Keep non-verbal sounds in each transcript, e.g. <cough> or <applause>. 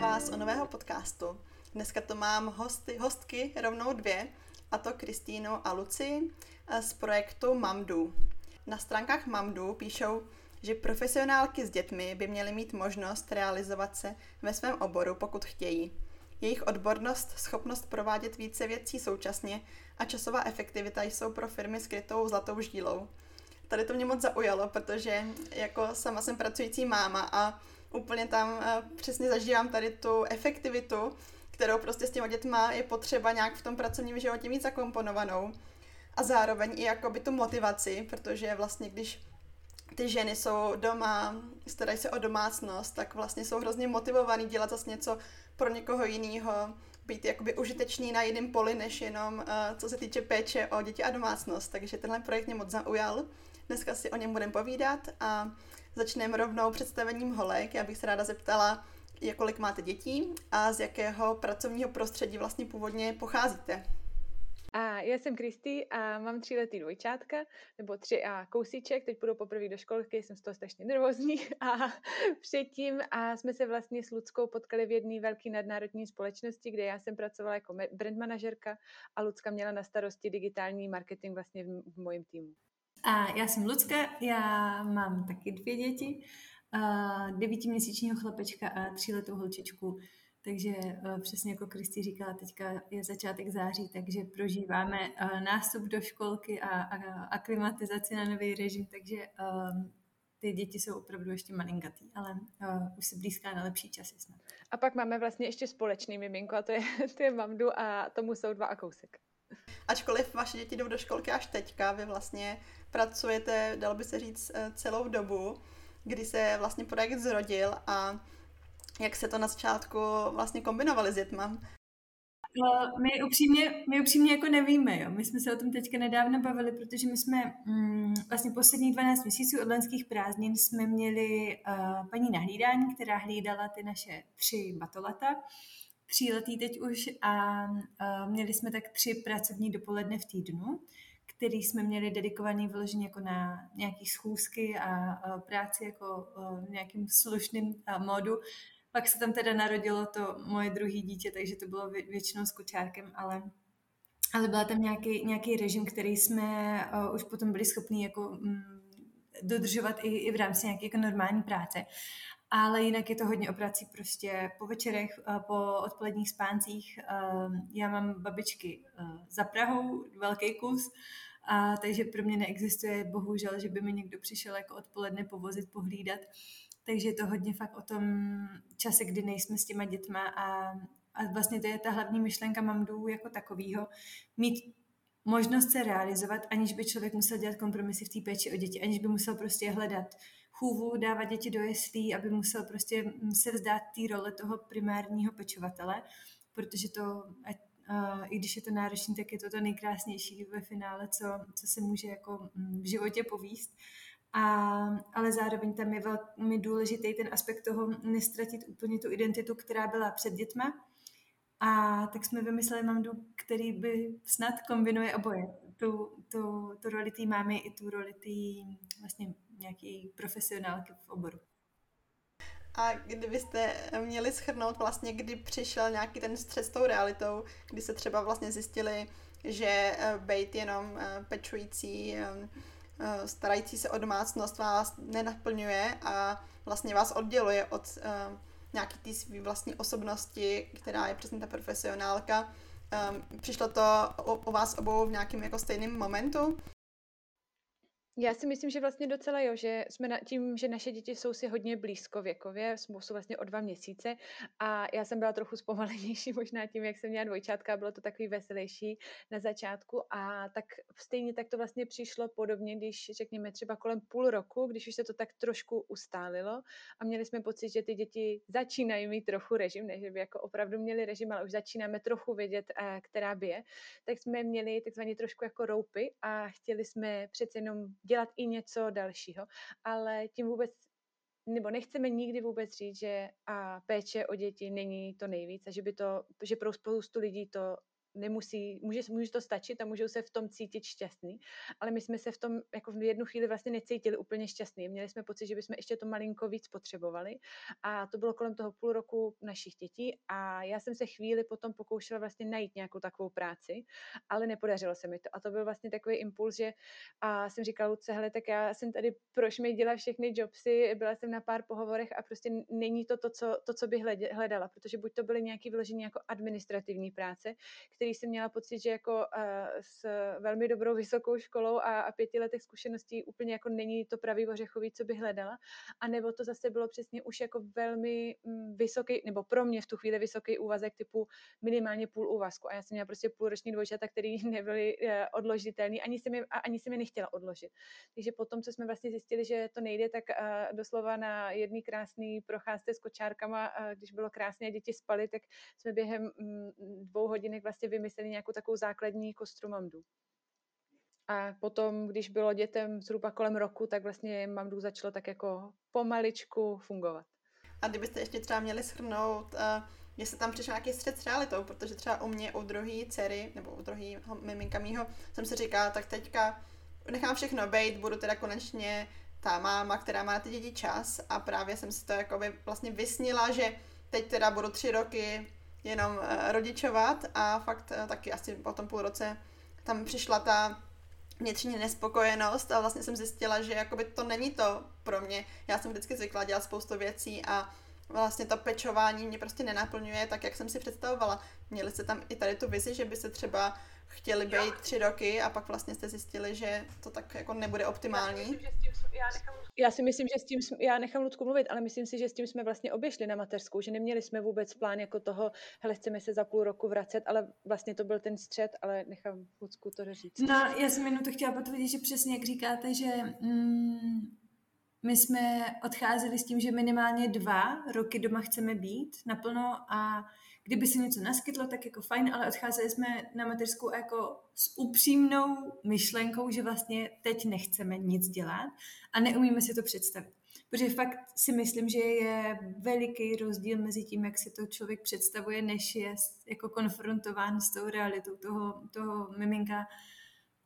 Vás u nového podcastu. Dneska to mám hosty, hostky rovnou dvě, a to Kristýnu a Luci z projektu Mamdu. Na stránkách Mamdu píšou, že profesionálky s dětmi by měly mít možnost realizovat se ve svém oboru, pokud chtějí. Jejich odbornost, schopnost provádět více věcí současně a časová efektivita jsou pro firmy skrytou zlatou žílou. Tady to mě moc zaujalo, protože jako sama jsem pracující máma a úplně tam uh, přesně zažívám tady tu efektivitu, kterou prostě s těma dětma je potřeba nějak v tom pracovním životě mít zakomponovanou. A zároveň i jakoby tu motivaci, protože vlastně když ty ženy jsou doma, starají se o domácnost, tak vlastně jsou hrozně motivovaný dělat zase něco pro někoho jiného, být jakoby užitečný na jiném poli, než jenom uh, co se týče péče o děti a domácnost. Takže tenhle projekt mě moc zaujal. Dneska si o něm budeme povídat a začneme rovnou představením holek. Já bych se ráda zeptala, kolik máte dětí a z jakého pracovního prostředí vlastně původně pocházíte. A já jsem Kristý a mám tříletý dvojčátka, nebo tři a kousíček, teď půjdu poprvé do školky, jsem z toho strašně nervózní <laughs> a předtím a jsme se vlastně s Luckou potkali v jedné velké nadnárodní společnosti, kde já jsem pracovala jako brand manažerka a Lucka měla na starosti digitální marketing vlastně v, v mojím týmu. A já jsem Lucka, já mám taky dvě děti, devítiměsíčního chlapečka a tříletou holčičku. Takže uh, přesně jako Kristi říkala, teďka je začátek září, takže prožíváme uh, nástup do školky a, aklimatizaci na nový režim, takže uh, ty děti jsou opravdu ještě malinkatý, ale uh, už se blízká na lepší časy snad. A pak máme vlastně ještě společný miminko a to je, <laughs> to je mamdu a tomu jsou dva a kousek. Ačkoliv vaše děti jdou do školky až teďka, vy vlastně pracujete, dalo by se říct, celou dobu, kdy se vlastně projekt zrodil a jak se to na začátku vlastně kombinovali s dětma? No, my upřímně, my upřímně jako nevíme, jo. My jsme se o tom teďka nedávno bavili, protože my jsme mm, vlastně posledních 12 měsíců od lenských prázdnin jsme měli uh, paní nahlídání, která hlídala ty naše tři batolata, tříletý teď už a měli jsme tak tři pracovní dopoledne v týdnu, který jsme měli dedikovaný vyloženě jako na nějaký schůzky a, práci jako uh, nějakým slušným modu, pak se tam teda narodilo to moje druhé dítě, takže to bylo vě- většinou s kočárkem, ale, ale byla tam nějaký, nějaký režim, který jsme uh, už potom byli schopni jako um, dodržovat i, i v rámci nějaké jako normální práce. Ale jinak je to hodně o práci prostě po večerech, uh, po odpoledních spáncích. Uh, já mám babičky uh, za Prahou, velký kus, a takže pro mě neexistuje bohužel, že by mi někdo přišel jako odpoledne povozit, pohlídat. Takže je to hodně fakt o tom čase, kdy nejsme s těma dětma a, a vlastně to je ta hlavní myšlenka mamdů jako takovýho, mít možnost se realizovat, aniž by člověk musel dělat kompromisy v té péči o děti, aniž by musel prostě hledat chůvu, dávat děti do jeslí, aby musel prostě se vzdát té role toho primárního pečovatele, protože to, uh, i když je to náročné, tak je to to nejkrásnější ve finále, co, co se může jako v životě povíst. A, ale zároveň tam je velmi důležitý ten aspekt toho nestratit úplně tu identitu, která byla před dětma. A tak jsme vymysleli mamdu, který by snad kombinuje oboje. Tu, tu, tu roli té mámy i tu roli té vlastně nějaký profesionálky v oboru. A kdybyste měli schrnout vlastně, kdy přišel nějaký ten střed s tou realitou, kdy se třeba vlastně zjistili, že eh, být jenom eh, pečující eh, starající se o domácnost vás nenaplňuje a vlastně vás odděluje od nějaký té své vlastní osobnosti, která je přesně ta profesionálka. Přišlo to o vás obou v nějakém jako stejném momentu? Já si myslím, že vlastně docela jo, že jsme na, tím, že naše děti jsou si hodně blízko věkově, jsou vlastně o dva měsíce. A já jsem byla trochu zpomalenější <laughs> možná tím, jak jsem měla dvojčátka, bylo to takový veselější na začátku. A tak stejně tak to vlastně přišlo podobně, když řekněme třeba kolem půl roku, když už se to tak trošku ustálilo. A měli jsme pocit, že ty děti začínají mít trochu režim, ne že by jako opravdu měli režim, ale už začínáme trochu vědět, eh, která by je, tak jsme měli takzvaně trošku jako roupy a chtěli jsme přece jenom dělat i něco dalšího, ale tím vůbec nebo nechceme nikdy vůbec říct, že a péče o děti není to nejvíc a že by to, že pro spoustu lidí to nemusí, může, může to stačit a můžou se v tom cítit šťastný, ale my jsme se v tom jako v jednu chvíli vlastně necítili úplně šťastný. Měli jsme pocit, že bychom ještě to malinko víc potřebovali. A to bylo kolem toho půl roku našich dětí. A já jsem se chvíli potom pokoušela vlastně najít nějakou takovou práci, ale nepodařilo se mi to. A to byl vlastně takový impuls, že a jsem říkala Luce, hele, tak já jsem tady prošmědila všechny jobsy, byla jsem na pár pohovorech a prostě není to to, co, to, co bych hledala, protože buď to byly nějaký vyložení jako administrativní práce, který jsem měla pocit, že jako uh, s velmi dobrou vysokou školou a, pěti letech zkušeností úplně jako není to pravý ořechový, co bych hledala. A nebo to zase bylo přesně už jako velmi mm, vysoký, nebo pro mě v tu chvíli vysoký úvazek typu minimálně půl úvazku. A já jsem měla prostě půlroční dvojčata, který nebyly uh, odložitelný, ani jsem, je, ani jsem je nechtěla odložit. Takže potom, co jsme vlastně zjistili, že to nejde, tak uh, doslova na jedný krásný procházce s kočárkama, když bylo krásné, děti spaly, tak jsme během mm, dvou hodinek vlastně vymysleli nějakou takovou základní kostru mamdu. A potom, když bylo dětem zhruba kolem roku, tak vlastně mamdu začalo tak jako pomaličku fungovat. A kdybyste ještě třeba měli shrnout, jestli tam přišel nějaký střed s realitou, protože třeba u mě, u druhé dcery, nebo u druhého miminka mýho, jsem si říkala, tak teďka nechám všechno být, budu teda konečně ta máma, která má na ty děti čas a právě jsem si to jako vlastně vysnila, že teď teda budu tři roky jenom uh, rodičovat a fakt uh, taky asi po tom půl roce tam přišla ta vnitřní nespokojenost a vlastně jsem zjistila, že jakoby to není to pro mě. Já jsem vždycky zvykla dělat spoustu věcí a vlastně to pečování mě prostě nenaplňuje tak, jak jsem si představovala. Měli jste tam i tady tu vizi, že by se třeba chtěli být tři roky a pak vlastně jste zjistili, že to tak jako nebude optimální. Já si myslím, že s tím, já nechám Ludku mluvit, ale myslím si, že s tím jsme vlastně obešli na mateřskou, že neměli jsme vůbec plán jako toho, hele, chceme se za půl roku vracet, ale vlastně to byl ten střed, ale nechám Ludku to říct. No, já jsem jenom to chtěla potvrdit, že přesně jak říkáte, že mm, my jsme odcházeli s tím, že minimálně dva roky doma chceme být naplno a kdyby se něco naskytlo, tak jako fajn, ale odcházeli jsme na mateřskou jako s upřímnou myšlenkou, že vlastně teď nechceme nic dělat a neumíme si to představit. Protože fakt si myslím, že je veliký rozdíl mezi tím, jak si to člověk představuje, než je jako konfrontován s tou realitou toho, toho miminka,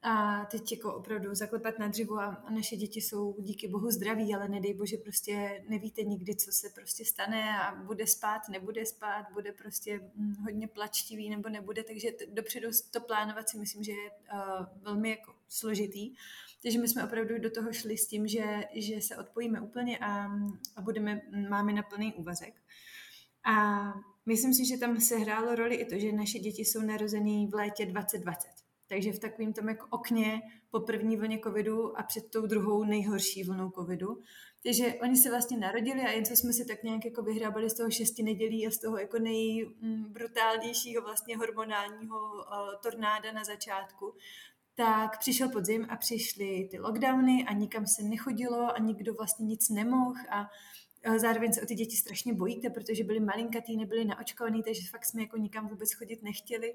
a teď jako opravdu zaklepat na dřivo a, naše děti jsou díky bohu zdraví, ale nedej bože prostě nevíte nikdy, co se prostě stane a bude spát, nebude spát, bude prostě hm, hodně plačtivý nebo nebude, takže t- dopředu to plánovat si myslím, že je uh, velmi jako složitý. Takže my jsme opravdu do toho šli s tím, že, že se odpojíme úplně a, a budeme, máme na plný úvazek. A myslím si, že tam se hrálo roli i to, že naše děti jsou narozený v létě 2020 takže v takovém tom jako okně po první vlně covidu a před tou druhou nejhorší vlnou covidu. Takže oni se vlastně narodili a jen co jsme si tak nějak jako vyhrábali z toho šesti nedělí a z toho jako nejbrutálnějšího vlastně hormonálního uh, tornáda na začátku, tak přišel podzim a přišly ty lockdowny a nikam se nechodilo a nikdo vlastně nic nemohl a Zároveň se o ty děti strašně bojíte, protože byli malinkatý, nebyli naočkovaný, takže fakt jsme jako nikam vůbec chodit nechtěli.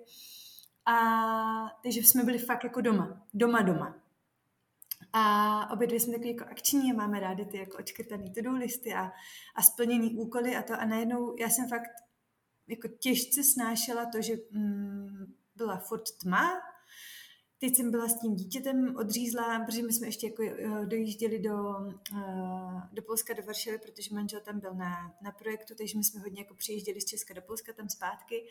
A takže jsme byli fakt jako doma, doma, doma. A obě dvě jsme takový jako akční a máme rádi ty jako očkrtaný to-do listy a, a splnění úkoly a to. A najednou já jsem fakt jako těžce snášela to, že mm, byla furt tma, Teď jsem byla s tím dítětem odřízla, protože my jsme ještě jako eh, dojížděli do, eh, do Polska, do Varšavy, protože manžel tam byl na, na projektu, takže my jsme hodně jako přijížděli z Česka do Polska, tam zpátky.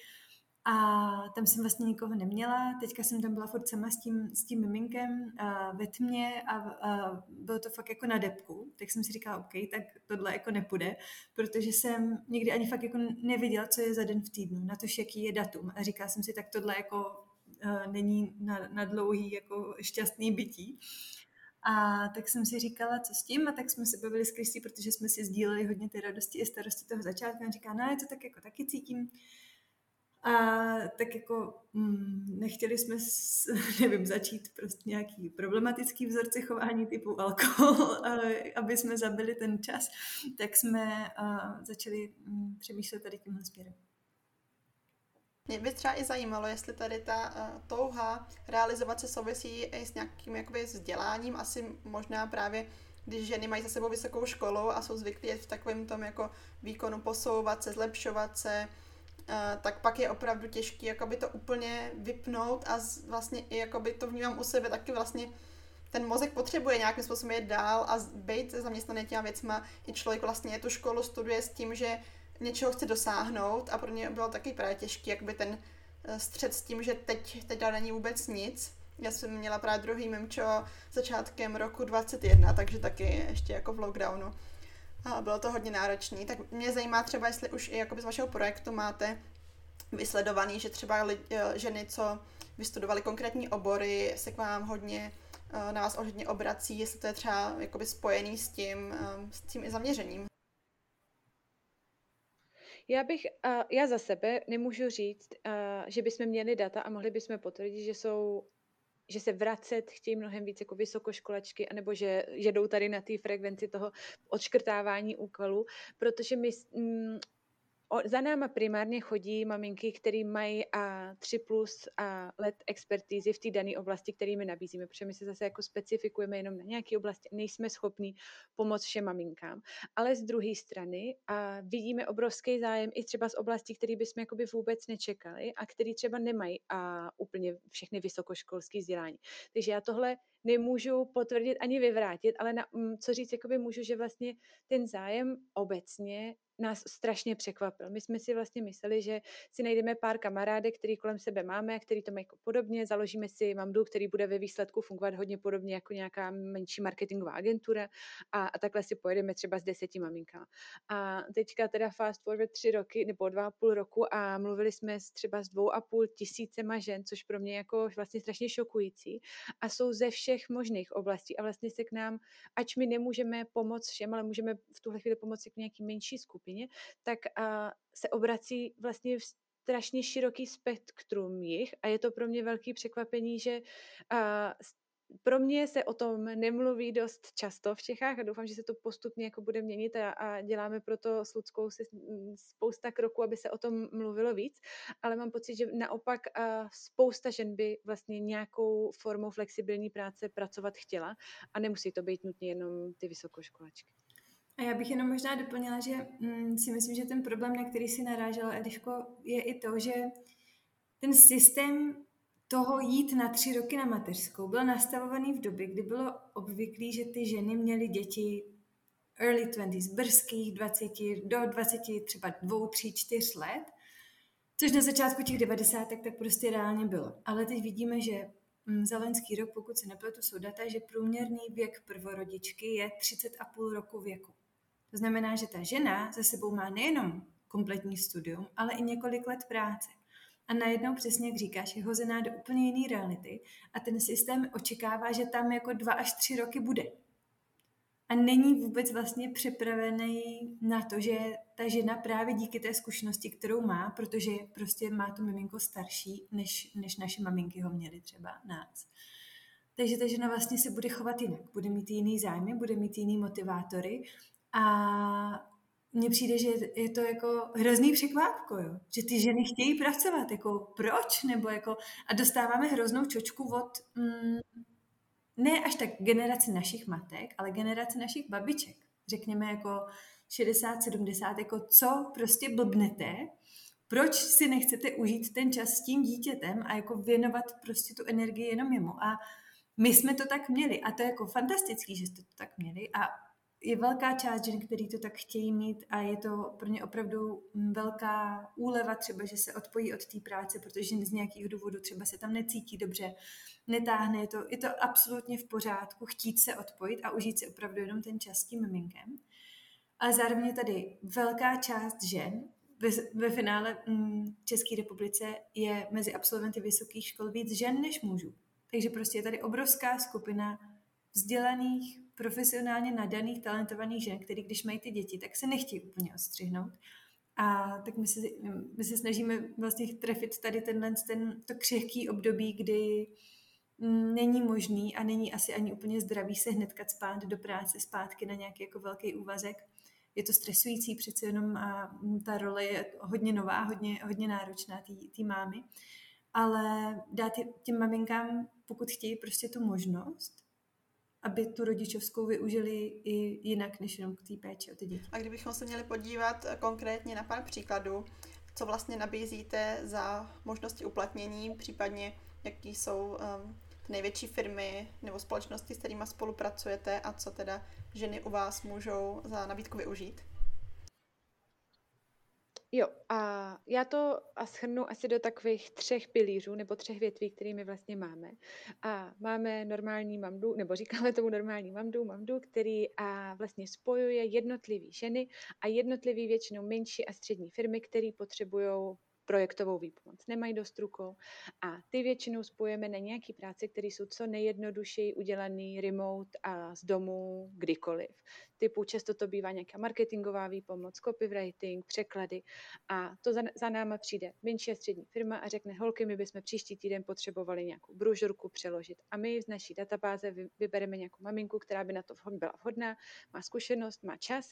A tam jsem vlastně nikoho neměla. Teďka jsem tam byla furt sama s tím, s tím miminkem a ve tmě a, a bylo to fakt jako na depku. Tak jsem si říkala, OK, tak tohle jako nepůjde, protože jsem někdy ani fakt jako nevěděla, co je za den v týdnu, na to, jaký je datum. A říkala jsem si, tak tohle jako uh, není na, na dlouhý jako šťastný bytí. A tak jsem si říkala, co s tím, a tak jsme se bavili s Kristí, protože jsme si sdíleli hodně ty radosti i starosti toho začátku. A říká, no, já to tak jako taky cítím. A tak jako mm, nechtěli jsme, s, <laughs> nevím, začít prostě nějaký problematický vzorce chování typu alkohol, <laughs> aby jsme zabili ten čas, tak jsme začali um, přemýšlet tady tímhle směrem. Mě by třeba i zajímalo, jestli tady ta uh, touha realizovat se souvisí i s nějakým jakoby vzděláním, asi možná právě když ženy mají za sebou vysokou školu a jsou zvyklí v takovém tom jako výkonu posouvat se, zlepšovat se, tak pak je opravdu těžké jakoby to úplně vypnout a z, vlastně i jakoby to vnímám u sebe taky vlastně ten mozek potřebuje nějakým způsobem jít dál a být zaměstnaný těma věcma. I člověk vlastně tu školu studuje s tím, že něčeho chce dosáhnout a pro mě bylo taky právě těžký, jakby ten eh, střed s tím, že teď, teď není vůbec nic. Já jsem měla právě druhý mimčo začátkem roku 21, takže taky ještě jako v lockdownu. A bylo to hodně náročné. Tak mě zajímá třeba, jestli už i z vašeho projektu máte vysledovaný, že třeba lidi, eh, ženy, co vystudovali konkrétní obory, se k vám hodně eh, na vás hodně obrací, jestli to je třeba jakoby spojený s tím, s tím i zaměřením. Já bych, uh, já za sebe nemůžu říct, že bychom měli data a mohli bychom potvrdit, že jsou že se vracet chtějí mnohem víc jako vysokoškolačky, anebo že jedou tady na té frekvenci toho odškrtávání úkolů, protože my, mm, O, za náma primárně chodí maminky, které mají a 3 plus a let expertízy v té dané oblasti, kterými nabízíme, protože my se zase jako specifikujeme jenom na nějaké oblasti, nejsme schopní pomoct všem maminkám. Ale z druhé strany a vidíme obrovský zájem i třeba z oblastí, které bychom jakoby vůbec nečekali a které třeba nemají a úplně všechny vysokoškolské vzdělání. Takže já tohle nemůžu potvrdit ani vyvrátit, ale na, mm, co říct, jakoby můžu, že vlastně ten zájem obecně nás strašně překvapil. My jsme si vlastně mysleli, že si najdeme pár kamarádek, který kolem sebe máme, který to mají jako podobně, založíme si mamdu, který bude ve výsledku fungovat hodně podobně jako nějaká menší marketingová agentura a, a takhle si pojedeme třeba s deseti maminkama. A teďka teda fast forward tři roky nebo dva a půl roku a mluvili jsme s třeba s dvou a půl tisícema žen, což pro mě jako vlastně strašně šokující a jsou ze všech možných oblastí a vlastně se k nám, ač my nemůžeme pomoct všem, ale můžeme v tuhle chvíli pomoci k nějaký menší skupině, skupině, tak a, se obrací vlastně v strašně široký spektrum jich a je to pro mě velký překvapení, že a, pro mě se o tom nemluví dost často v Čechách a doufám, že se to postupně jako bude měnit a, a děláme proto s Ludskou si spousta kroků, aby se o tom mluvilo víc, ale mám pocit, že naopak a spousta žen by vlastně nějakou formou flexibilní práce pracovat chtěla a nemusí to být nutně jenom ty vysokoškolačky. A já bych jenom možná doplnila, že mm, si myslím, že ten problém, na který si narážela Ediško, je i to, že ten systém toho jít na tři roky na mateřskou byl nastavovaný v době, kdy bylo obvyklé, že ty ženy měly děti early 20s, brzkých 20, do 20 třeba dvou, tří, čtyř let, což na začátku těch 90. tak prostě reálně bylo. Ale teď vidíme, že mm, za loňský rok, pokud se nepletu, jsou data, že průměrný věk prvorodičky je 30,5 roku věku. To znamená, že ta žena za sebou má nejenom kompletní studium, ale i několik let práce. A najednou, přesně jak říkáš, je hozená do úplně jiné reality a ten systém očekává, že tam jako dva až tři roky bude. A není vůbec vlastně připravený na to, že ta žena právě díky té zkušenosti, kterou má, protože prostě má to miminko starší, než, než naše maminky ho měly třeba nás. Takže ta žena vlastně se bude chovat jinak, bude mít jiný zájmy, bude mít jiný motivátory a mně přijde, že je to jako hrozný překvápko, jo? že ty ženy chtějí pracovat, jako proč, nebo jako a dostáváme hroznou čočku od mm, ne až tak generace našich matek, ale generace našich babiček. Řekněme jako 60, 70, jako co prostě blbnete, proč si nechcete užít ten čas s tím dítětem a jako věnovat prostě tu energii jenom jemu. A my jsme to tak měli a to je jako fantastický, že jste to tak měli a je velká část žen, který to tak chtějí mít a je to pro ně opravdu velká úleva třeba, že se odpojí od té práce, protože z nějakých důvodů třeba se tam necítí dobře, netáhne, je to, je to absolutně v pořádku chtít se odpojit a užít si opravdu jenom ten čas s tím miminkem. A zároveň je tady velká část žen, ve, ve finále mm, České republice je mezi absolventy vysokých škol víc žen než mužů. Takže prostě je tady obrovská skupina vzdělaných, profesionálně nadaných, talentovaných žen, který když mají ty děti, tak se nechtějí úplně odstřihnout. A tak my se, my se snažíme vlastně trefit tady tenhle, ten, to křehký období, kdy není možný a není asi ani úplně zdravý se hnedka spát do práce, zpátky na nějaký jako velký úvazek. Je to stresující přece jenom a ta role je hodně nová, hodně, hodně náročná té mámy. Ale dát těm maminkám, pokud chtějí prostě tu možnost, aby tu rodičovskou využili i jinak, než jenom k té péči o ty děti. A kdybychom se měli podívat konkrétně na pár příkladů, co vlastně nabízíte za možnosti uplatnění, případně jaký jsou um, největší firmy nebo společnosti, s kterými spolupracujete a co teda ženy u vás můžou za nabídku využít? Jo, a já to a asi do takových třech pilířů nebo třech větví, kterými vlastně máme. A máme normální mamdu, nebo říkáme tomu normální mamdu, mamdu, který a vlastně spojuje jednotlivý ženy a jednotlivý většinou menší a střední firmy, které potřebují projektovou výpomoc. Nemají dost rukou a ty většinou spojujeme na nějaký práce, které jsou co nejjednodušeji udělaný remote a z domu kdykoliv. Typu často to bývá nějaká marketingová výpomoc, copywriting, překlady a to za, za náma přijde menší a střední firma a řekne, holky, my bychom příští týden potřebovali nějakou bružurku přeložit a my z naší databáze vybereme nějakou maminku, která by na to byla vhodná, má zkušenost, má čas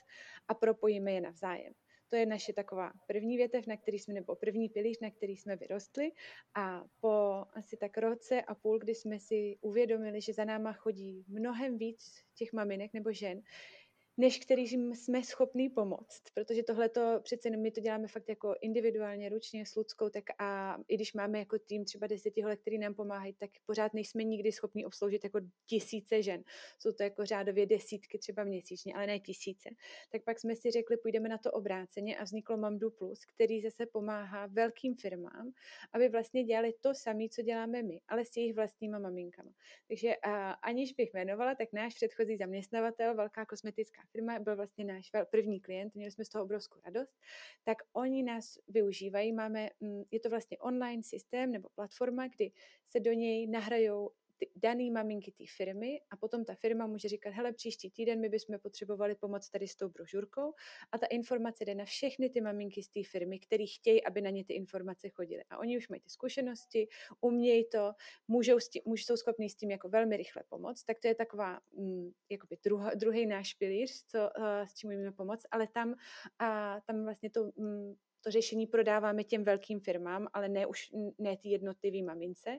a propojíme je navzájem. To je naše taková první větev, na který jsme, nebo první pilíř, na který jsme vyrostli. A po asi tak roce a půl, kdy jsme si uvědomili, že za náma chodí mnohem víc těch maminek nebo žen, než kterým jsme schopní pomoct, protože tohle to přece my to děláme fakt jako individuálně, ručně, s Ludskou, tak a i když máme jako tým třeba deseti holek, který nám pomáhají, tak pořád nejsme nikdy schopni obsloužit jako tisíce žen. Jsou to jako řádově desítky třeba měsíčně, ale ne tisíce. Tak pak jsme si řekli, půjdeme na to obráceně a vzniklo Mamdu Plus, který zase pomáhá velkým firmám, aby vlastně dělali to samé, co děláme my, ale s jejich vlastníma maminkama. Takže a, aniž bych jmenovala, tak náš předchozí zaměstnavatel, velká kosmetická firma, byl vlastně náš první klient, měli jsme z toho obrovskou radost, tak oni nás využívají, máme, mm, je to vlastně online systém nebo platforma, kdy se do něj nahrajou daný maminky té firmy a potom ta firma může říkat, hele, příští týden my bychom potřebovali pomoct tady s tou brožurkou. A ta informace jde na všechny ty maminky z té firmy, které chtějí, aby na ně ty informace chodily. A oni už mají ty zkušenosti, umějí to, můžou, tím, můžou jsou schopní s tím jako velmi rychle pomoct, tak to je taková mm, jakoby druho, druhý náš pilíř, co, uh, s čím můžeme pomoct, ale tam, uh, tam vlastně to mm, to řešení prodáváme těm velkým firmám, ale ne už ne ty jednotlivý mamince.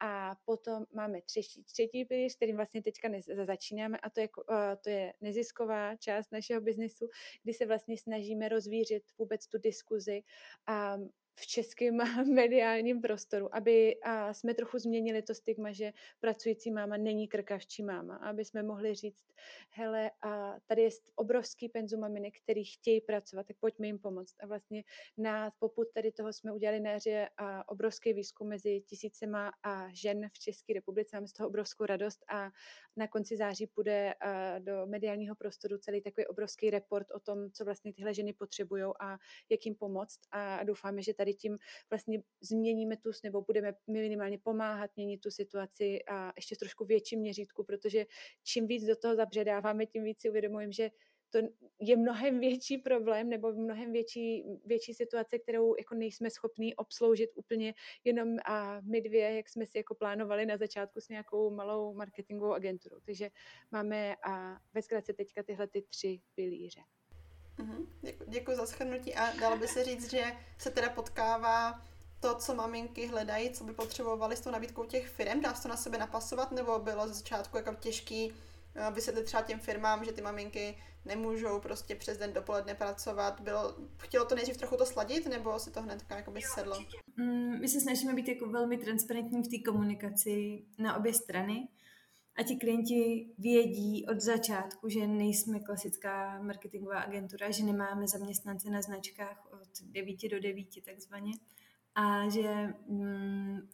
A potom máme třetí, třetí pilíř, kterým vlastně teďka ne, začínáme a to je, to je nezisková část našeho biznesu, kdy se vlastně snažíme rozvířit vůbec tu diskuzi a v českém <laughs> mediálním prostoru, aby a jsme trochu změnili to stigma, že pracující máma není krkavčí máma, aby jsme mohli říct, hele, a tady je obrovský penzum maminek, který chtějí pracovat, tak pojďme jim pomoct. A vlastně na poput tady toho jsme udělali na jaře a obrovský výzkum mezi tisícema a žen v České republice. Máme z toho obrovskou radost a na konci září půjde do mediálního prostoru celý takový obrovský report o tom, co vlastně tyhle ženy potřebují a jak jim pomoct. A doufáme, že tady tady tím vlastně změníme tu, nebo budeme minimálně pomáhat měnit tu situaci a ještě trošku větším měřítku, protože čím víc do toho zabředáváme, tím víc si uvědomujeme, že to je mnohem větší problém nebo mnohem větší, větší situace, kterou jako nejsme schopní obsloužit úplně jenom a my dvě, jak jsme si jako plánovali na začátku s nějakou malou marketingovou agenturou. Takže máme a ve zkratce teďka tyhle ty tři pilíře. Mhm, děkuji za schrnutí a dalo by se říct, že se teda potkává to, co maminky hledají, co by potřebovaly s tou nabídkou těch firm, dá se to na sebe napasovat, nebo bylo ze začátku jako těžký eh, vysvětlit třeba těm firmám, že ty maminky nemůžou prostě přes den dopoledne pracovat. Bylo, chtělo to nejdřív trochu to sladit, nebo si to hned jako by sedlo? Mm, my se snažíme být jako velmi transparentní v té komunikaci na obě strany a ti klienti vědí od začátku, že nejsme klasická marketingová agentura, že nemáme zaměstnance na značkách od 9 do 9 takzvaně a že mm,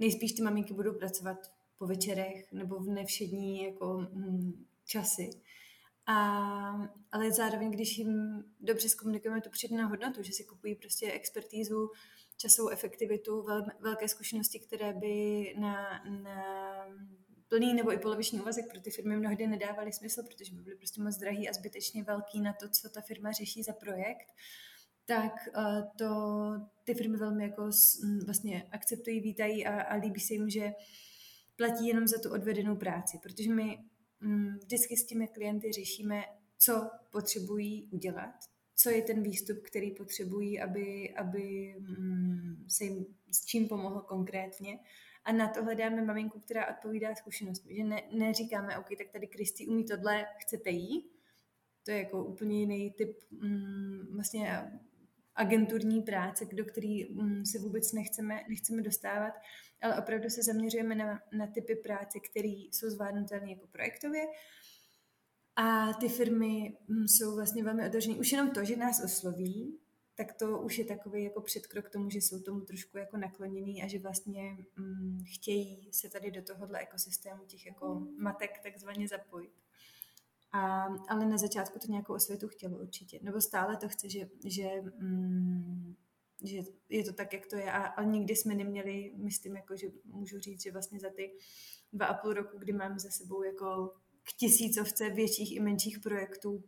nejspíš ty maminky budou pracovat po večerech nebo v nevšední jako mm, časy. A, ale zároveň, když jim dobře zkomunikujeme tu přidanou hodnotu, že si kupují prostě expertízu, časovou efektivitu, vel, velké zkušenosti, které by na, na plný nebo i poloviční úvazek pro ty firmy mnohdy nedávaly smysl, protože by byly prostě moc drahý a zbytečně velký na to, co ta firma řeší za projekt, tak uh, to ty firmy velmi jako vlastně akceptují, vítají a, a líbí se jim, že platí jenom za tu odvedenou práci, protože my um, vždycky s těmi klienty řešíme, co potřebují udělat, co je ten výstup, který potřebují, aby, aby um, se jim s čím pomohl konkrétně a na to hledáme maminku, která odpovídá zkušenost. Že ne, neříkáme, OK, tak tady Kristý umí tohle, chcete jí? To je jako úplně jiný typ mm, vlastně agenturní práce, do který um, se vůbec nechceme, nechceme dostávat, ale opravdu se zaměřujeme na, na typy práce, které jsou zvládnutelné jako projektově. A ty firmy um, jsou vlastně velmi otevřené. Už jenom to, že nás osloví, tak to už je takový jako předkrok k tomu, že jsou tomu trošku jako nakloněný a že vlastně um, chtějí se tady do tohohle ekosystému těch jako matek takzvaně zapojit. A, ale na začátku to nějakou osvětu chtělo určitě. Nebo stále to chce, že, že, mm, že je to tak, jak to je. A, ale nikdy jsme neměli, myslím, jako, že můžu říct, že vlastně za ty dva a půl roku, kdy máme za sebou jako k tisícovce větších i menších projektů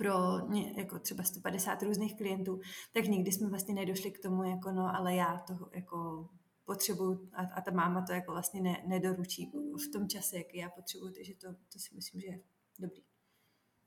pro jako třeba 150 různých klientů, tak nikdy jsme vlastně nedošli k tomu, jako no, ale já to jako potřebuju a, a ta máma to jako vlastně ne, nedoručí v tom čase, jak já potřebuju, takže to, to si myslím, že je dobrý.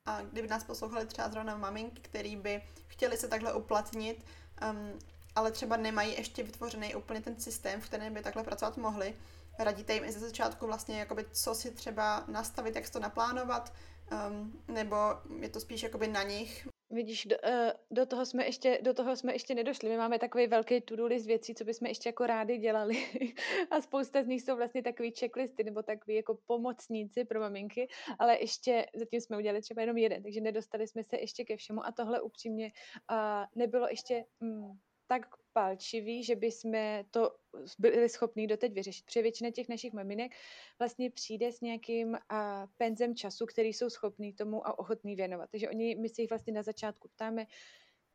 A kdyby nás poslouchali třeba zrovna maminky, který by chtěli se takhle uplatnit, um, ale třeba nemají ještě vytvořený úplně ten systém, v kterém by takhle pracovat mohli, radíte jim i ze začátku vlastně, jakoby, co si třeba nastavit, jak to naplánovat, um, nebo je to spíš jakoby na nich, Vidíš, do, uh, do, toho jsme ještě, do toho jsme ještě nedošli. My máme takový velký to-do list věcí, co bychom ještě jako rádi dělali. <laughs> a spousta z nich jsou vlastně takový checklisty nebo takový jako pomocníci pro maminky, ale ještě zatím jsme udělali třeba jenom jeden, takže nedostali jsme se ještě ke všemu a tohle upřímně uh, nebylo ještě mm, tak palčivý, že bychom to byli schopní doteď vyřešit. Protože většina těch našich maminek vlastně přijde s nějakým a, penzem času, který jsou schopní tomu a ochotní věnovat. Takže oni, my si jich vlastně na začátku ptáme,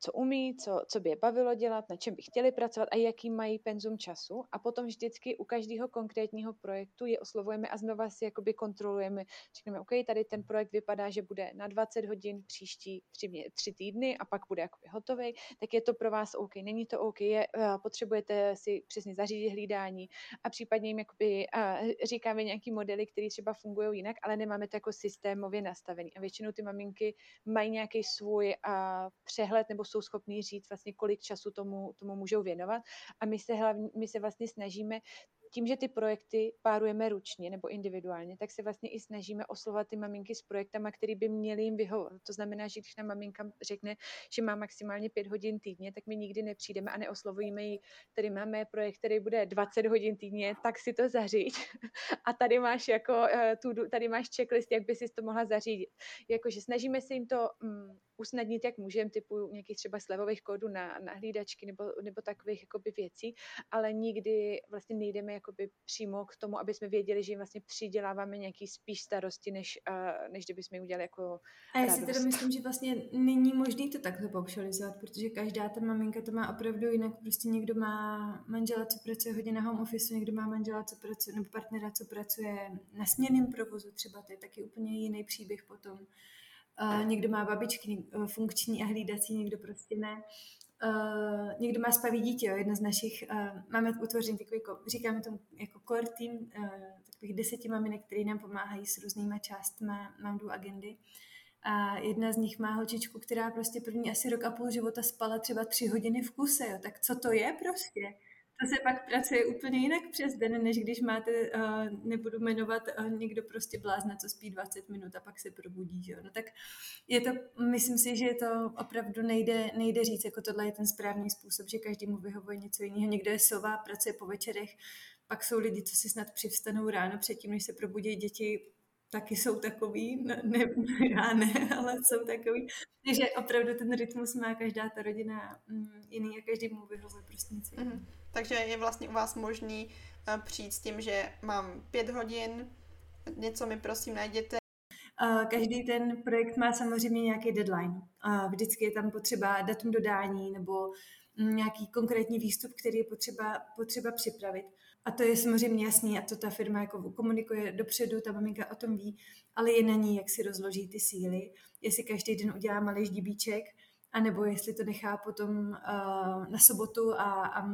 co umí, co, co by je bavilo dělat, na čem by chtěli pracovat a jaký mají penzum času. A potom vždycky u každého konkrétního projektu je oslovujeme a znova si jakoby kontrolujeme. Řekneme, OK, tady ten projekt vypadá, že bude na 20 hodin příští tři, tři týdny a pak bude jakoby hotový, tak je to pro vás OK. Není to OK, je, uh, potřebujete si přesně zařídit hlídání a případně jim jakoby, uh, říkáme nějaký modely, které třeba fungují jinak, ale nemáme to jako systémově nastavený. A většinou ty maminky mají nějaký svůj uh, přehled nebo jsou schopní říct vlastně, kolik času tomu, tomu můžou věnovat. A my se, hlavně, my se vlastně snažíme tím, že ty projekty párujeme ručně nebo individuálně, tak se vlastně i snažíme oslovovat ty maminky s projektama, který by měly jim vyhovovat. To znamená, že když nám maminka řekne, že má maximálně pět hodin týdně, tak my nikdy nepřijdeme a neoslovujeme ji, tady máme projekt, který bude 20 hodin týdně, tak si to zaříď. <laughs> A tady máš jako tu, tady máš checklist, jak by si to mohla zařídit. Jakože snažíme se jim to um, usnadnit, jak můžeme, typu nějakých třeba slevových kódů na, na hlídačky nebo, nebo takových jakoby věcí, ale nikdy vlastně nejdeme jakoby přímo k tomu, aby jsme věděli, že jim vlastně přiděláváme nějaký spíš starosti, než, uh, než kdyby jsme udělali jako A já si teda myslím, že vlastně není možný to takhle paušalizovat, protože každá ta maminka to má opravdu jinak. Prostě někdo má manžela, co pracuje hodně na home office, někdo má manžela, co pracuje, nebo partnera, co pracuje na směném provozu, třeba to je taky úplně jiný příběh potom. Někdo má babičky uh, funkční a hlídací, někdo prostě ne. Uh, někdo má spaví dítě, jo. jedna z našich, uh, máme utvořený takový, říkáme tomu jako core team, uh, takových deseti maminek, které nám pomáhají s různýma částmi Mamdu agendy. A jedna z nich má holčičku, která prostě první asi rok a půl života spala třeba tři hodiny v kuse, jo. tak co to je prostě? To se pak pracuje úplně jinak přes den, než když máte, uh, nebudu jmenovat, uh, někdo prostě blázne, co spí 20 minut a pak se probudí, že. No tak je to, myslím si, že to opravdu nejde, nejde říct, jako tohle je ten správný způsob, že každému vyhovuje něco jiného. Někdo je sova, pracuje po večerech, pak jsou lidi, co si snad přivstanou ráno předtím, než se probudí děti, taky jsou takový, ne, ne, <laughs> já ne, ale jsou takový. Takže opravdu ten rytmus má každá ta rodina mm, jiný a každý mu vyhovuje prostě něco mm-hmm. Takže je vlastně u vás možný uh, přijít s tím, že mám pět hodin, něco mi prosím najděte. Uh, každý ten projekt má samozřejmě nějaký deadline. Vždycky je tam potřeba datum dodání nebo mm, nějaký konkrétní výstup, který je potřeba, potřeba připravit. A to je samozřejmě jasný a to ta firma jako komunikuje dopředu, ta maminka o tom ví, ale je na ní, jak si rozloží ty síly, jestli každý den udělá malý ždibíček, anebo jestli to nechá potom uh, na sobotu a, a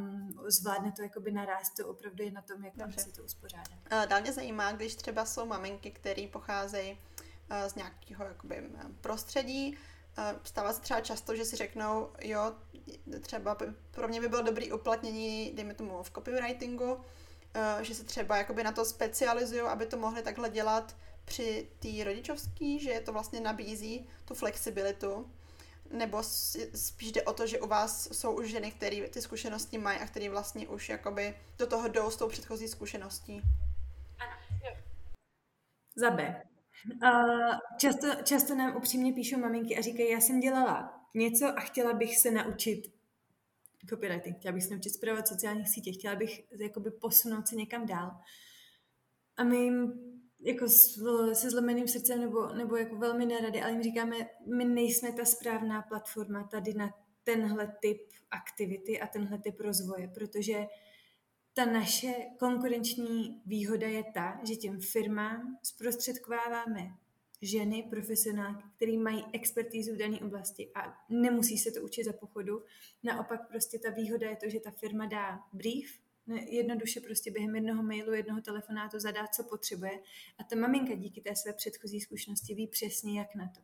zvládne to jakoby naraz, to opravdu je na tom, jak Dobře. si to uspořádá. Uh, dál mě zajímá, když třeba jsou maminky, které pocházejí uh, z nějakého jakoby, prostředí, stává se třeba často, že si řeknou, jo, třeba pro mě by bylo dobré uplatnění, dejme tomu v copywritingu, Eh, že se třeba jakoby na to specializují, aby to mohli takhle dělat při té rodičovský, že to vlastně nabízí tu flexibilitu. nebo spíš jde o to, že u vás jsou už ženy, které ty zkušenosti mají a které vlastně už jakoby do toho jdou s tou předchozí zkušeností? Ano. Za B. Uh, často, často nám upřímně píšou maminky a říkají, já jsem dělala něco a chtěla bych se naučit copywriting, chtěla bych se naučit zpravovat sociálních sítě, chtěla bych jakoby posunout se někam dál. A my jim jako se zlomeným srdcem nebo, nebo jako velmi nerady, ale jim říkáme, my nejsme ta správná platforma tady na tenhle typ aktivity a tenhle typ rozvoje, protože ta naše konkurenční výhoda je ta, že těm firmám zprostředkováváme ženy, profesionálky, které mají expertízu v dané oblasti a nemusí se to učit za pochodu. Naopak prostě ta výhoda je to, že ta firma dá brief, jednoduše prostě během jednoho mailu, jednoho telefonátu zadá, co potřebuje a ta maminka díky té své předchozí zkušenosti ví přesně, jak na to.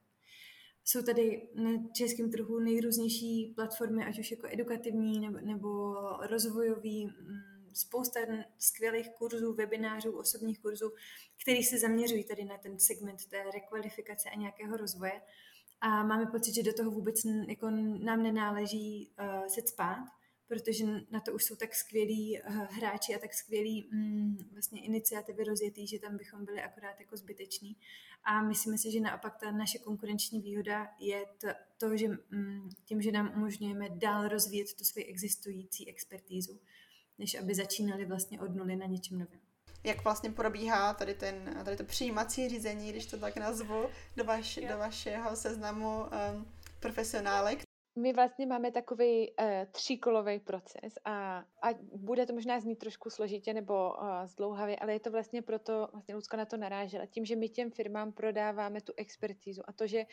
Jsou tady na českém trhu nejrůznější platformy, ať už jako edukativní nebo, nebo rozvojový, mm, spousta skvělých kurzů, webinářů, osobních kurzů, který se zaměřují tady na ten segment té rekvalifikace a nějakého rozvoje. A máme pocit, že do toho vůbec jako nám nenáleží uh, se spát, protože na to už jsou tak skvělí uh, hráči a tak skvělí um, vlastně iniciativy rozjetý, že tam bychom byli akorát jako zbyteční. A myslíme si, že naopak ta naše konkurenční výhoda je to, to že um, tím, že nám umožňujeme dál rozvíjet tu svoji existující expertízu než aby začínali vlastně od nuly na něčem novém. Jak vlastně probíhá tady, ten, tady to přijímací řízení, když to tak nazvu, do, vaš, do vašeho seznamu um, profesionálek? My vlastně máme takový uh, tříkolový proces a, a bude to možná znít trošku složitě nebo uh, zdlouhavě, ale je to vlastně proto, vlastně Lucka na to narážela, tím, že my těm firmám prodáváme tu expertízu a to, že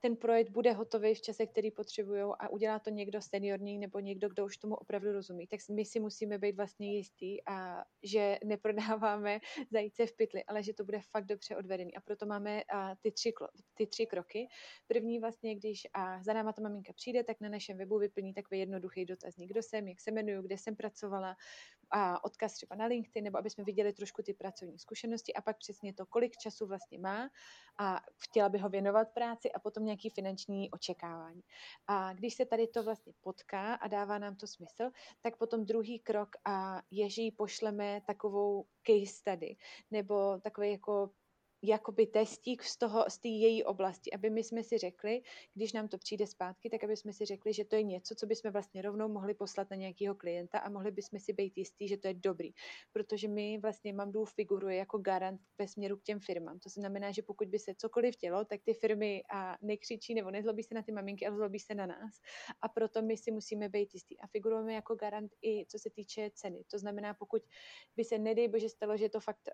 ten projekt bude hotový v čase, který potřebují a udělá to někdo seniorní nebo někdo, kdo už tomu opravdu rozumí, tak my si musíme být vlastně jistý a že neprodáváme <laughs> zajíce v pytli, ale že to bude fakt dobře odvedený. A proto máme a, ty, tři, ty tři kroky. První vlastně, když a za náma ta maminka přijde, tak na našem webu vyplní takový jednoduchý dotazník, kdo jsem, jak se jmenuju, kde jsem pracovala, a odkaz třeba na LinkedIn, nebo aby jsme viděli trošku ty pracovní zkušenosti a pak přesně to, kolik času vlastně má a chtěla by ho věnovat práci a potom nějaký finanční očekávání. A když se tady to vlastně potká a dává nám to smysl, tak potom druhý krok a je, že jí pošleme takovou case study, nebo takový jako jakoby testík z toho, z té její oblasti, aby my jsme si řekli, když nám to přijde zpátky, tak aby jsme si řekli, že to je něco, co bychom vlastně rovnou mohli poslat na nějakého klienta a mohli bychom si být jistí, že to je dobrý. Protože my vlastně Mamdu figuruje jako garant ve směru k těm firmám. To znamená, že pokud by se cokoliv dělo, tak ty firmy a nekřičí nebo nezlobí se na ty maminky, ale zlobí se na nás. A proto my si musíme být jistí. A figurujeme jako garant i co se týče ceny. To znamená, pokud by se nedej bože stalo, že to fakt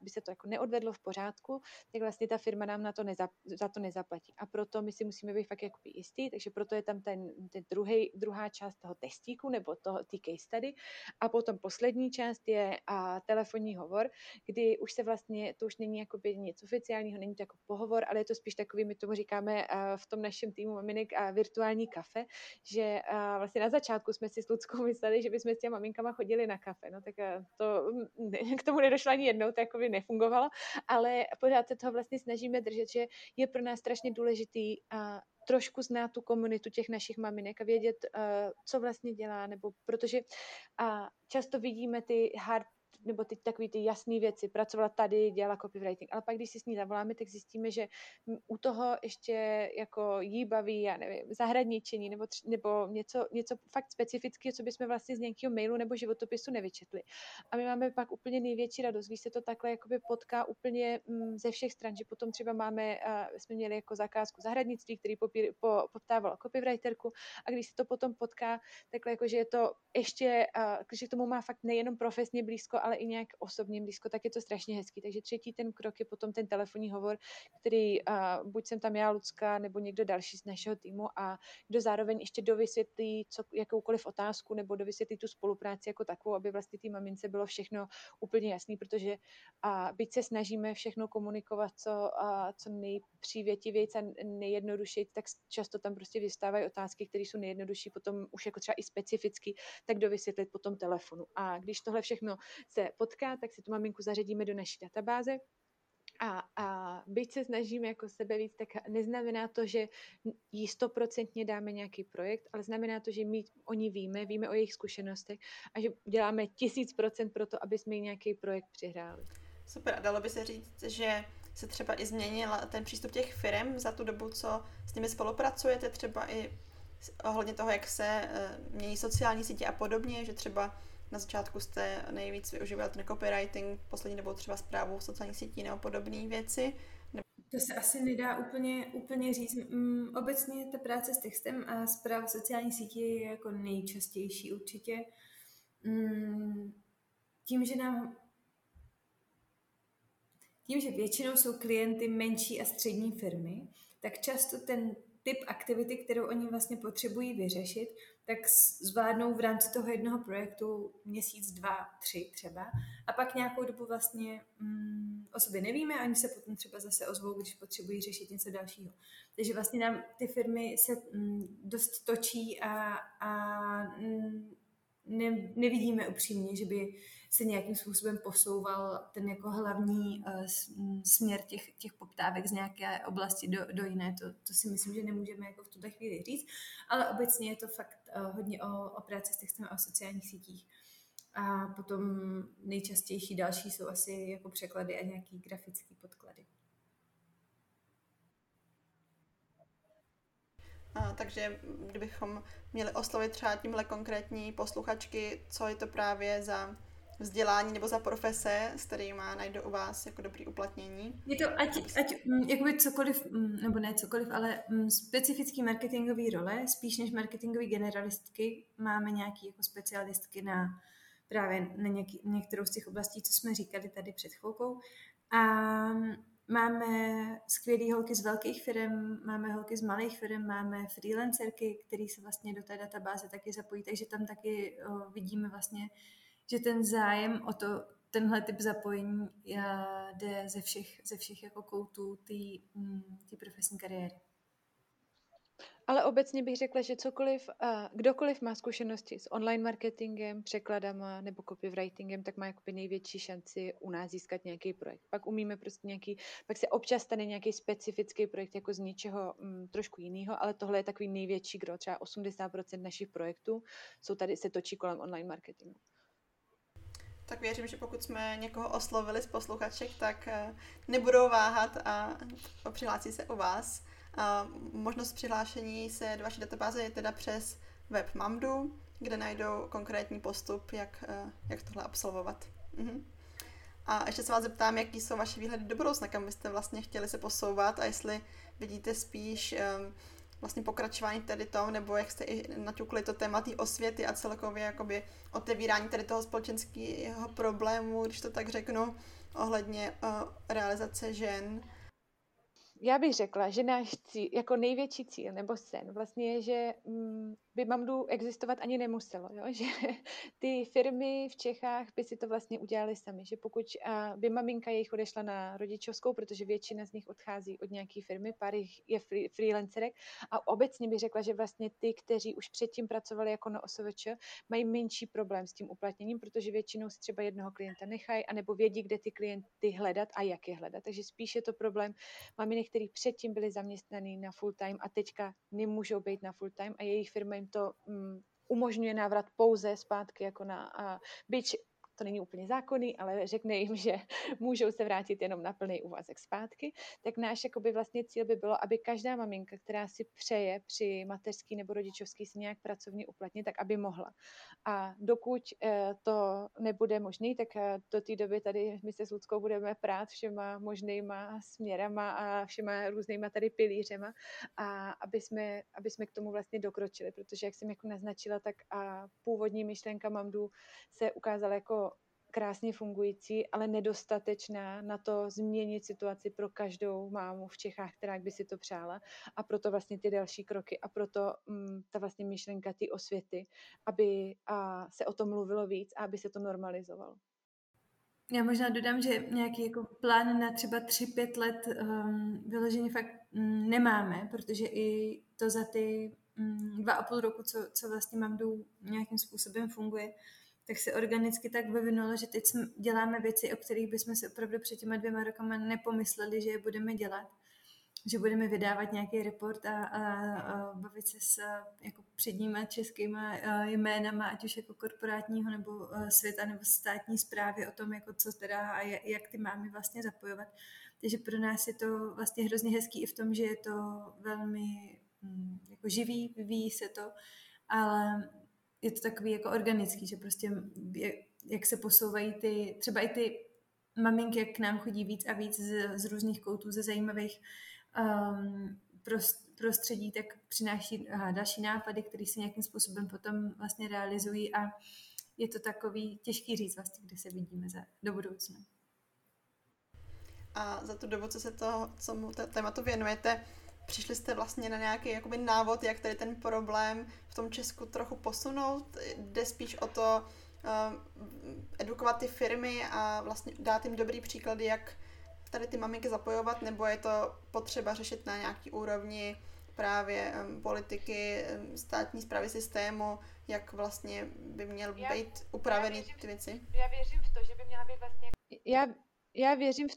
by se to jako neodvedlo v pořádku, tak vlastně ta firma nám na to neza, za to nezaplatí. A proto my si musíme být fakt jakoby jistý, takže proto je tam ten, ten druhý, druhá část toho testíku nebo toho, ty case study. A potom poslední část je a, telefonní hovor, kdy už se vlastně, to už není jakoby nic oficiálního, není to jako pohovor, ale je to spíš takový, my tomu říkáme a, v tom našem týmu maminek a virtuální kafe, že a, vlastně na začátku jsme si s Ludskou mysleli, že bychom s těma maminkama chodili na kafe, no tak to k tomu nedošlo ani jednou, to jakoby nefungovalo, ale pořád se toho vlastně snažíme držet, že je pro nás strašně důležitý a trošku znát tu komunitu těch našich maminek a vědět, uh, co vlastně dělá, nebo protože a často vidíme ty hard nebo ty takové ty jasné věci, pracovala tady, dělala copywriting, ale pak, když si s ní zavoláme, tak zjistíme, že u toho ještě jako jí baví, já nevím, zahradničení nebo, tři, nebo něco, něco fakt specifického, co bychom vlastně z nějakého mailu nebo životopisu nevyčetli. A my máme pak úplně největší radost, když se to takhle jakoby potká úplně mm, ze všech stran, že potom třeba máme, uh, jsme měli jako zakázku zahradnictví, který popír, po, poptával copywriterku a když se to potom potká takhle jako, že je to ještě, uh, že k tomu má fakt nejenom profesně blízko, ale i nějak osobně blízko, tak je to strašně hezký. Takže třetí ten krok je potom ten telefonní hovor, který uh, buď jsem tam já, Lucka, nebo někdo další z našeho týmu a kdo zároveň ještě dovysvětlí co, jakoukoliv otázku nebo dovysvětlí tu spolupráci jako takovou, aby vlastně té mamince bylo všechno úplně jasný, protože a byť se snažíme všechno komunikovat co, a, co nejpřívětivějc a nejjednodušeji, tak často tam prostě vystávají otázky, které jsou nejjednodušší, potom už jako třeba i specificky, tak dovysvětlit po tom telefonu. A když tohle všechno se potká, tak si tu maminku zařadíme do naší databáze A, a byť se snažíme jako sebe víc, tak neznamená to, že jí stoprocentně dáme nějaký projekt, ale znamená to, že my o ní víme, víme o jejich zkušenostech a že děláme tisíc procent pro to, aby jsme jí nějaký projekt přihráli. Super, a dalo by se říct, že se třeba i změnil ten přístup těch firm za tu dobu, co s nimi spolupracujete, třeba i ohledně toho, jak se eh, mění sociální sítě a podobně, že třeba na začátku jste nejvíc využívali ten copywriting, poslední dobou třeba zprávu sociálních sítí nebo podobné věci. To se asi nedá úplně, úplně říct. Um, obecně ta práce s textem a zpráva sociálních sítí je jako nejčastější určitě. Um, tím, že nám tím, že většinou jsou klienty menší a střední firmy, tak často ten typ aktivity, kterou oni vlastně potřebují vyřešit, tak zvládnou v rámci toho jednoho projektu měsíc, dva, tři třeba. A pak nějakou dobu vlastně mm, o sobě nevíme a oni se potom třeba zase ozvou, když potřebují řešit něco dalšího. Takže vlastně nám ty firmy se mm, dost točí a, a mm, ne, nevidíme upřímně, že by se nějakým způsobem posouval ten jako hlavní uh, směr těch, těch poptávek z nějaké oblasti do, do jiné. To, to si myslím, že nemůžeme jako v tuhle chvíli říct, ale obecně je to fakt uh, hodně o, o práci s textem a o sociálních sítích. A potom nejčastější další jsou asi jako překlady a nějaký grafický podklady. A, takže kdybychom měli oslovit třeba tímhle konkrétní posluchačky, co je to právě za vzdělání nebo za profese, s kterými najdu u vás jako dobrý uplatnění? Je to ať, ať mm, jakoby cokoliv, mm, nebo ne cokoliv, ale mm, specifický marketingový role, spíš než marketingový generalistky, máme nějaký jako specialistky na právě na něký, některou z těch oblastí, co jsme říkali tady před chvilkou. A máme skvělé holky z velkých firm, máme holky z malých firm, máme freelancerky, které se vlastně do té databáze taky zapojí, takže tam taky vidíme vlastně že ten zájem o to, tenhle typ zapojení jde ze všech, ze všech jako koutů té mm, profesní kariéry. Ale obecně bych řekla, že cokoliv, kdokoliv má zkušenosti s online marketingem, překladama nebo copywritingem, tak má jakoby největší šanci u nás získat nějaký projekt. Pak umíme prostě nějaký, pak se občas stane nějaký specifický projekt jako z něčeho mm, trošku jiného, ale tohle je takový největší gro, třeba 80% našich projektů jsou tady, se točí kolem online marketingu tak věřím, že pokud jsme někoho oslovili z posluchaček, tak eh, nebudou váhat a přihlásí se u vás. A možnost přihlášení se do vaší databáze je teda přes web Mamdu, kde najdou konkrétní postup, jak, eh, jak tohle absolvovat. Mhm. A ještě se vás zeptám, jaký jsou vaše výhledy do budoucna, kam byste vlastně chtěli se posouvat a jestli vidíte spíš um, vlastně pokračování tady tom, nebo jak jste i naťukli to téma té osvěty a celkově jakoby otevírání tady toho společenského problému, když to tak řeknu, ohledně uh, realizace žen já bych řekla, že náš cíl, jako největší cíl nebo sen vlastně je, že mm, by Mamdu existovat ani nemuselo, jo? <laughs> že ty firmy v Čechách by si to vlastně udělali sami, že pokud by maminka jejich odešla na rodičovskou, protože většina z nich odchází od nějaké firmy, pár jich je free, freelancerek a obecně bych řekla, že vlastně ty, kteří už předtím pracovali jako na OSVČ, mají menší problém s tím uplatněním, protože většinou si třeba jednoho klienta nechají, anebo vědí, kde ty klienty hledat a jak je hledat. Takže spíš je to problém maminek, který předtím byli zaměstnaný na full time a teďka nemůžou být na full time a jejich firma jim to mm, umožňuje návrat pouze zpátky jako na a byť to není úplně zákonný, ale řekne jim, že <laughs> můžou se vrátit jenom na plný úvazek zpátky, tak náš jakoby vlastně cíl by bylo, aby každá maminka, která si přeje při mateřský nebo rodičovský si nějak pracovně uplatnit, tak aby mohla. A dokud eh, to nebude možný, tak eh, do té doby tady my se s Ludskou budeme prát všema možnýma směrama a všema různýma tady pilířema a aby jsme, aby jsme k tomu vlastně dokročili, protože jak jsem jako naznačila, tak a původní myšlenka Mamdu se ukázala jako krásně fungující, ale nedostatečná na to změnit situaci pro každou mámu v Čechách, která by si to přála. A proto vlastně ty další kroky a proto um, ta vlastně myšlenka ty osvěty, aby a se o tom mluvilo víc a aby se to normalizovalo. Já možná dodám, že nějaký jako plán na třeba 3-5 let um, vyloženě fakt um, nemáme, protože i to za ty um, dva a půl roku, co, co vlastně mám nějakým způsobem funguje, tak se organicky tak vyvinulo, že teď děláme věci, o kterých bychom si opravdu před těma dvěma rokama nepomysleli, že je budeme dělat že budeme vydávat nějaký report a, a, a bavit se s jako předníma českýma jménama, ať už jako korporátního nebo světa nebo státní zprávy o tom, jako co teda a jak ty máme vlastně zapojovat. Takže pro nás je to vlastně hrozně hezký i v tom, že je to velmi hm, jako živý, vyvíjí se to, ale je to takový jako organický, že prostě jak se posouvají ty, třeba i ty maminky, jak k nám chodí víc a víc z, z různých koutů, ze zajímavých um, prostředí, tak přináší aha, další nápady, které se nějakým způsobem potom vlastně realizují a je to takový těžký říct vlastně, kde se vidíme za, do budoucna. A za tu dobu, co se to, co mu tématu věnujete, přišli jste vlastně na nějaký jakoby návod, jak tady ten problém v tom Česku trochu posunout? Jde spíš o to uh, edukovat ty firmy a vlastně dát jim dobrý příklady, jak tady ty maminky zapojovat, nebo je to potřeba řešit na nějaký úrovni právě um, politiky, um, státní zprávy systému, jak vlastně by měl já, být upravený věřím, ty věci? Já věřím v to, že by měla být vlastně... Já, já věřím v,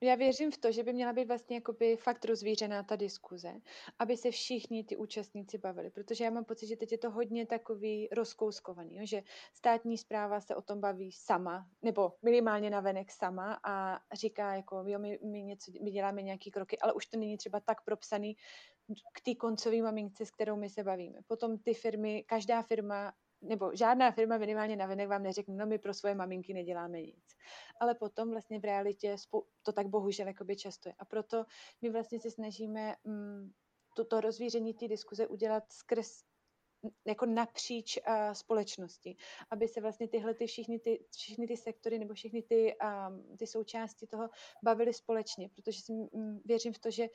já věřím v to, že by měla být vlastně jakoby fakt rozvířená ta diskuze, aby se všichni ty účastníci bavili, protože já mám pocit, že teď je to hodně takový rozkouskovaný, jo? že státní zpráva se o tom baví sama, nebo minimálně na venek sama a říká jako, jo, my, my, něco, my děláme nějaký kroky, ale už to není třeba tak propsaný k té koncové mamince, s kterou my se bavíme. Potom ty firmy, každá firma nebo žádná firma minimálně na venek vám neřekne, no my pro svoje maminky neděláme nic. Ale potom vlastně v realitě to tak bohužel jakoby často je. A proto my vlastně se snažíme mm, toto rozvíření té diskuze udělat skrz jako napříč uh, společnosti, aby se vlastně tyhle ty všichni ty, všichni ty sektory nebo všechny ty, um, ty součásti toho bavily společně, protože si věřím v to, že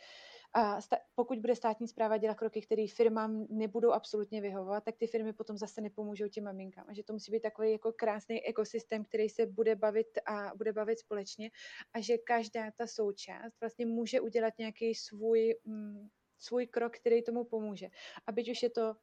uh, sta- pokud bude státní zpráva dělat kroky, které firmám nebudou absolutně vyhovovat, tak ty firmy potom zase nepomůžou těm maminkám. A že to musí být takový jako krásný ekosystém, který se bude bavit a bude bavit společně a že každá ta součást vlastně může udělat nějaký svůj um, svůj krok, který tomu pomůže. A byť už je to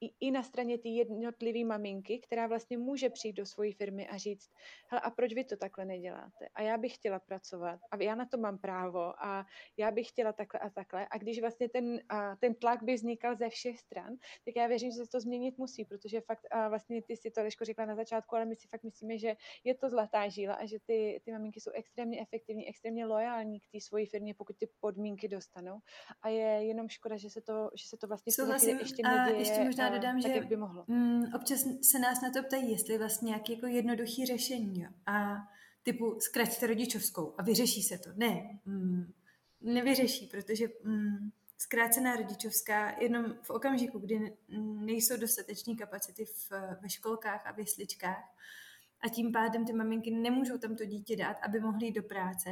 i, i na straně té jednotlivé maminky, která vlastně může přijít do své firmy a říct, hele, a proč vy to takhle neděláte? A já bych chtěla pracovat a já na to mám právo a já bych chtěla takhle a takhle. A když vlastně ten, a, ten tlak by vznikal ze všech stran, tak já věřím, že se to změnit musí, protože fakt a vlastně ty si to Leško řekla na začátku, ale my si fakt myslíme, že je to zlatá žíla a že ty, ty maminky jsou extrémně efektivní, extrémně lojální k té svojí firmě, pokud ty podmínky dostanou. A je jenom škoda, že se to, že se to vlastně ještě neděje. ještě možná možná dodám, tak, že jak by mohlo. Mm, občas se nás na to ptají, jestli vlastně nějaké jako jednoduché řešení. Jo. A typu zkraťte rodičovskou a vyřeší se to. Ne, mm, nevyřeší, protože mm, zkrácená rodičovská jenom v okamžiku, kdy nejsou dostateční kapacity v, ve školkách a v jesličkách a tím pádem ty maminky nemůžou tam to dítě dát, aby mohly jít do práce,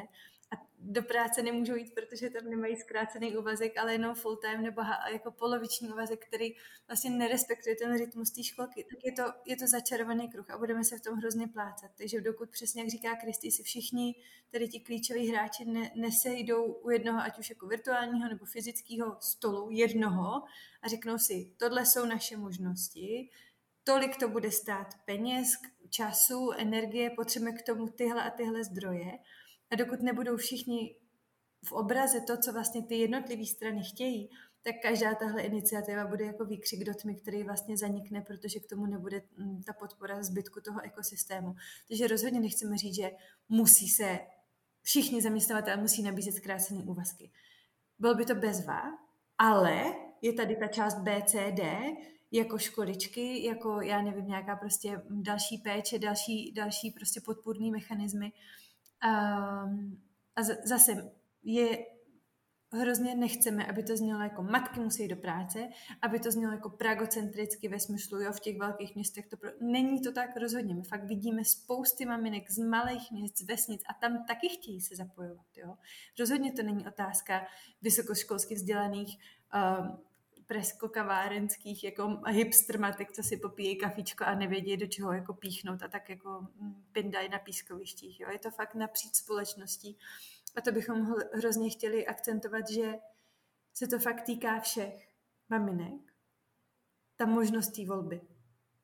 a do práce nemůžou jít, protože tam nemají zkrácený úvazek, ale jenom full time nebo jako poloviční úvazek, který vlastně nerespektuje ten rytmus té školky, tak je to, je to začarovaný kruh a budeme se v tom hrozně plácat. Takže dokud přesně, jak říká Kristý, si všichni tady ti klíčoví hráči ne, nesejdou u jednoho, ať už jako virtuálního nebo fyzického stolu, jednoho a řeknou si, tohle jsou naše možnosti, tolik to bude stát peněz, času, energie, potřebujeme k tomu tyhle a tyhle zdroje a dokud nebudou všichni v obraze to, co vlastně ty jednotlivé strany chtějí, tak každá tahle iniciativa bude jako výkřik do tmy, který vlastně zanikne, protože k tomu nebude mm, ta podpora zbytku toho ekosystému. Takže rozhodně nechceme říct, že musí se všichni zaměstnavatelé musí nabízet zkrácené úvazky. Bylo by to bezva, ale je tady ta část BCD, jako školičky, jako já nevím, nějaká prostě další péče, další, další prostě podpůrný mechanismy, Um, a zase je hrozně nechceme, aby to znělo jako matky musí do práce, aby to znělo jako pragocentricky ve smyslu, jo, v těch velkých městech to pro... není to tak rozhodně. My fakt vidíme spousty maminek z malých měst, z vesnic a tam taky chtějí se zapojovat, jo. Rozhodně to není otázka vysokoškolsky vzdělaných um, preskokavárenských jako hipstermatek, co si popíjí kafičko a nevědí, do čeho jako píchnout a tak jako mm, pindají na pískovištích. Jo. Je to fakt napříč společností. A to bychom hrozně chtěli akcentovat, že se to fakt týká všech maminek. Ta možnost té volby.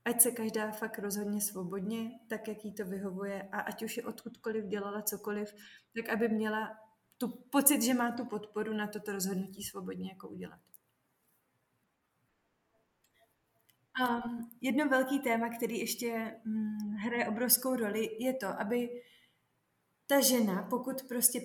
Ať se každá fakt rozhodně svobodně, tak, jak jí to vyhovuje a ať už je odkudkoliv dělala cokoliv, tak aby měla tu pocit, že má tu podporu na toto rozhodnutí svobodně jako udělat. Um, jedno velký téma, který ještě um, hraje obrovskou roli, je to, aby ta žena, pokud prostě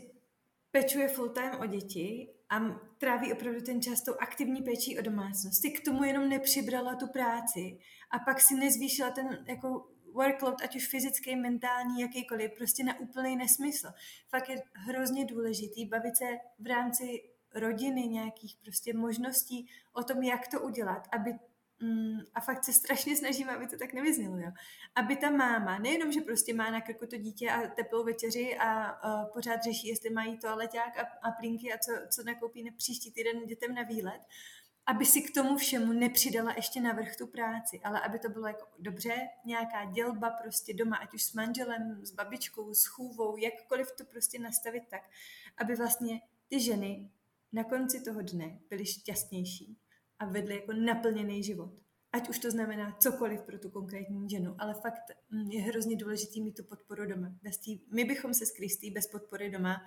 pečuje full time o děti a tráví opravdu ten čas tou aktivní péčí o domácnost, ty k tomu jenom nepřibrala tu práci a pak si nezvýšila ten jako workload, ať už fyzický, mentální, jakýkoliv, prostě na úplný nesmysl. Fakt je hrozně důležitý bavit se v rámci rodiny nějakých prostě možností o tom, jak to udělat, aby Mm, a fakt se strašně snažím, aby to tak nevyznělo, jo. Aby ta máma, nejenom, že prostě má na krku to dítě a teplou večeři a, a pořád řeší, jestli mají toaleťák a, a plínky a co, co nakoupí na příští týden dětem na výlet, aby si k tomu všemu nepřidala ještě navrh tu práci, ale aby to bylo jako dobře, nějaká dělba prostě doma, ať už s manželem, s babičkou, s chůvou, jakkoliv to prostě nastavit tak, aby vlastně ty ženy na konci toho dne byly šťastnější a vedli jako naplněný život. Ať už to znamená cokoliv pro tu konkrétní ženu, ale fakt mm, je hrozně důležitý mít tu podporu doma. Bez tý, my bychom se s Kristý bez podpory doma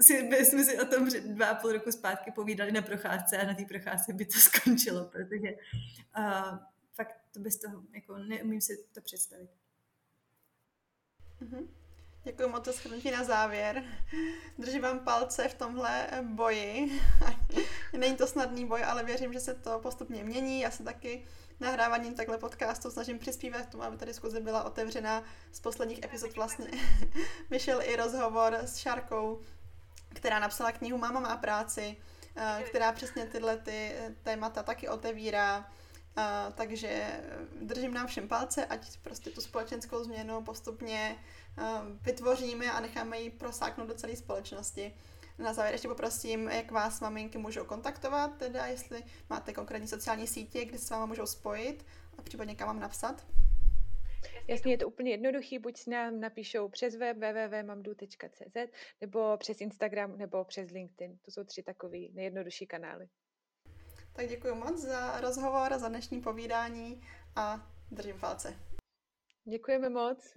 si, jsme si o tom dva a půl roku zpátky povídali na procházce a na té procházce by to <laughs> skončilo, protože uh, fakt to bez toho, jako neumím si to představit. Mm-hmm. Děkuji moc za shrnutí na závěr. Držím vám palce v tomhle boji. Není to snadný boj, ale věřím, že se to postupně mění. Já se taky nahráváním takhle podcastu snažím přispívat k tomu, aby ta diskuze byla otevřená. Z posledních epizod vlastně <laughs> vyšel i rozhovor s Šárkou, která napsala knihu Máma má práci, eh, která přesně tyhle ty témata taky otevírá. Uh, takže držím nám všem palce, ať prostě tu společenskou změnu postupně uh, vytvoříme a necháme ji prosáknout do celé společnosti. Na závěr ještě poprosím, jak vás maminky můžou kontaktovat, teda jestli máte konkrétní sociální sítě, kde se s váma můžou spojit a případně kam vám napsat. Jasně, je to úplně jednoduchý, buď s nám napíšou přes web www.mamdu.cz nebo přes Instagram nebo přes LinkedIn. To jsou tři takové nejjednodušší kanály. Tak děkuji moc za rozhovor, za dnešní povídání a držím palce. Děkujeme moc.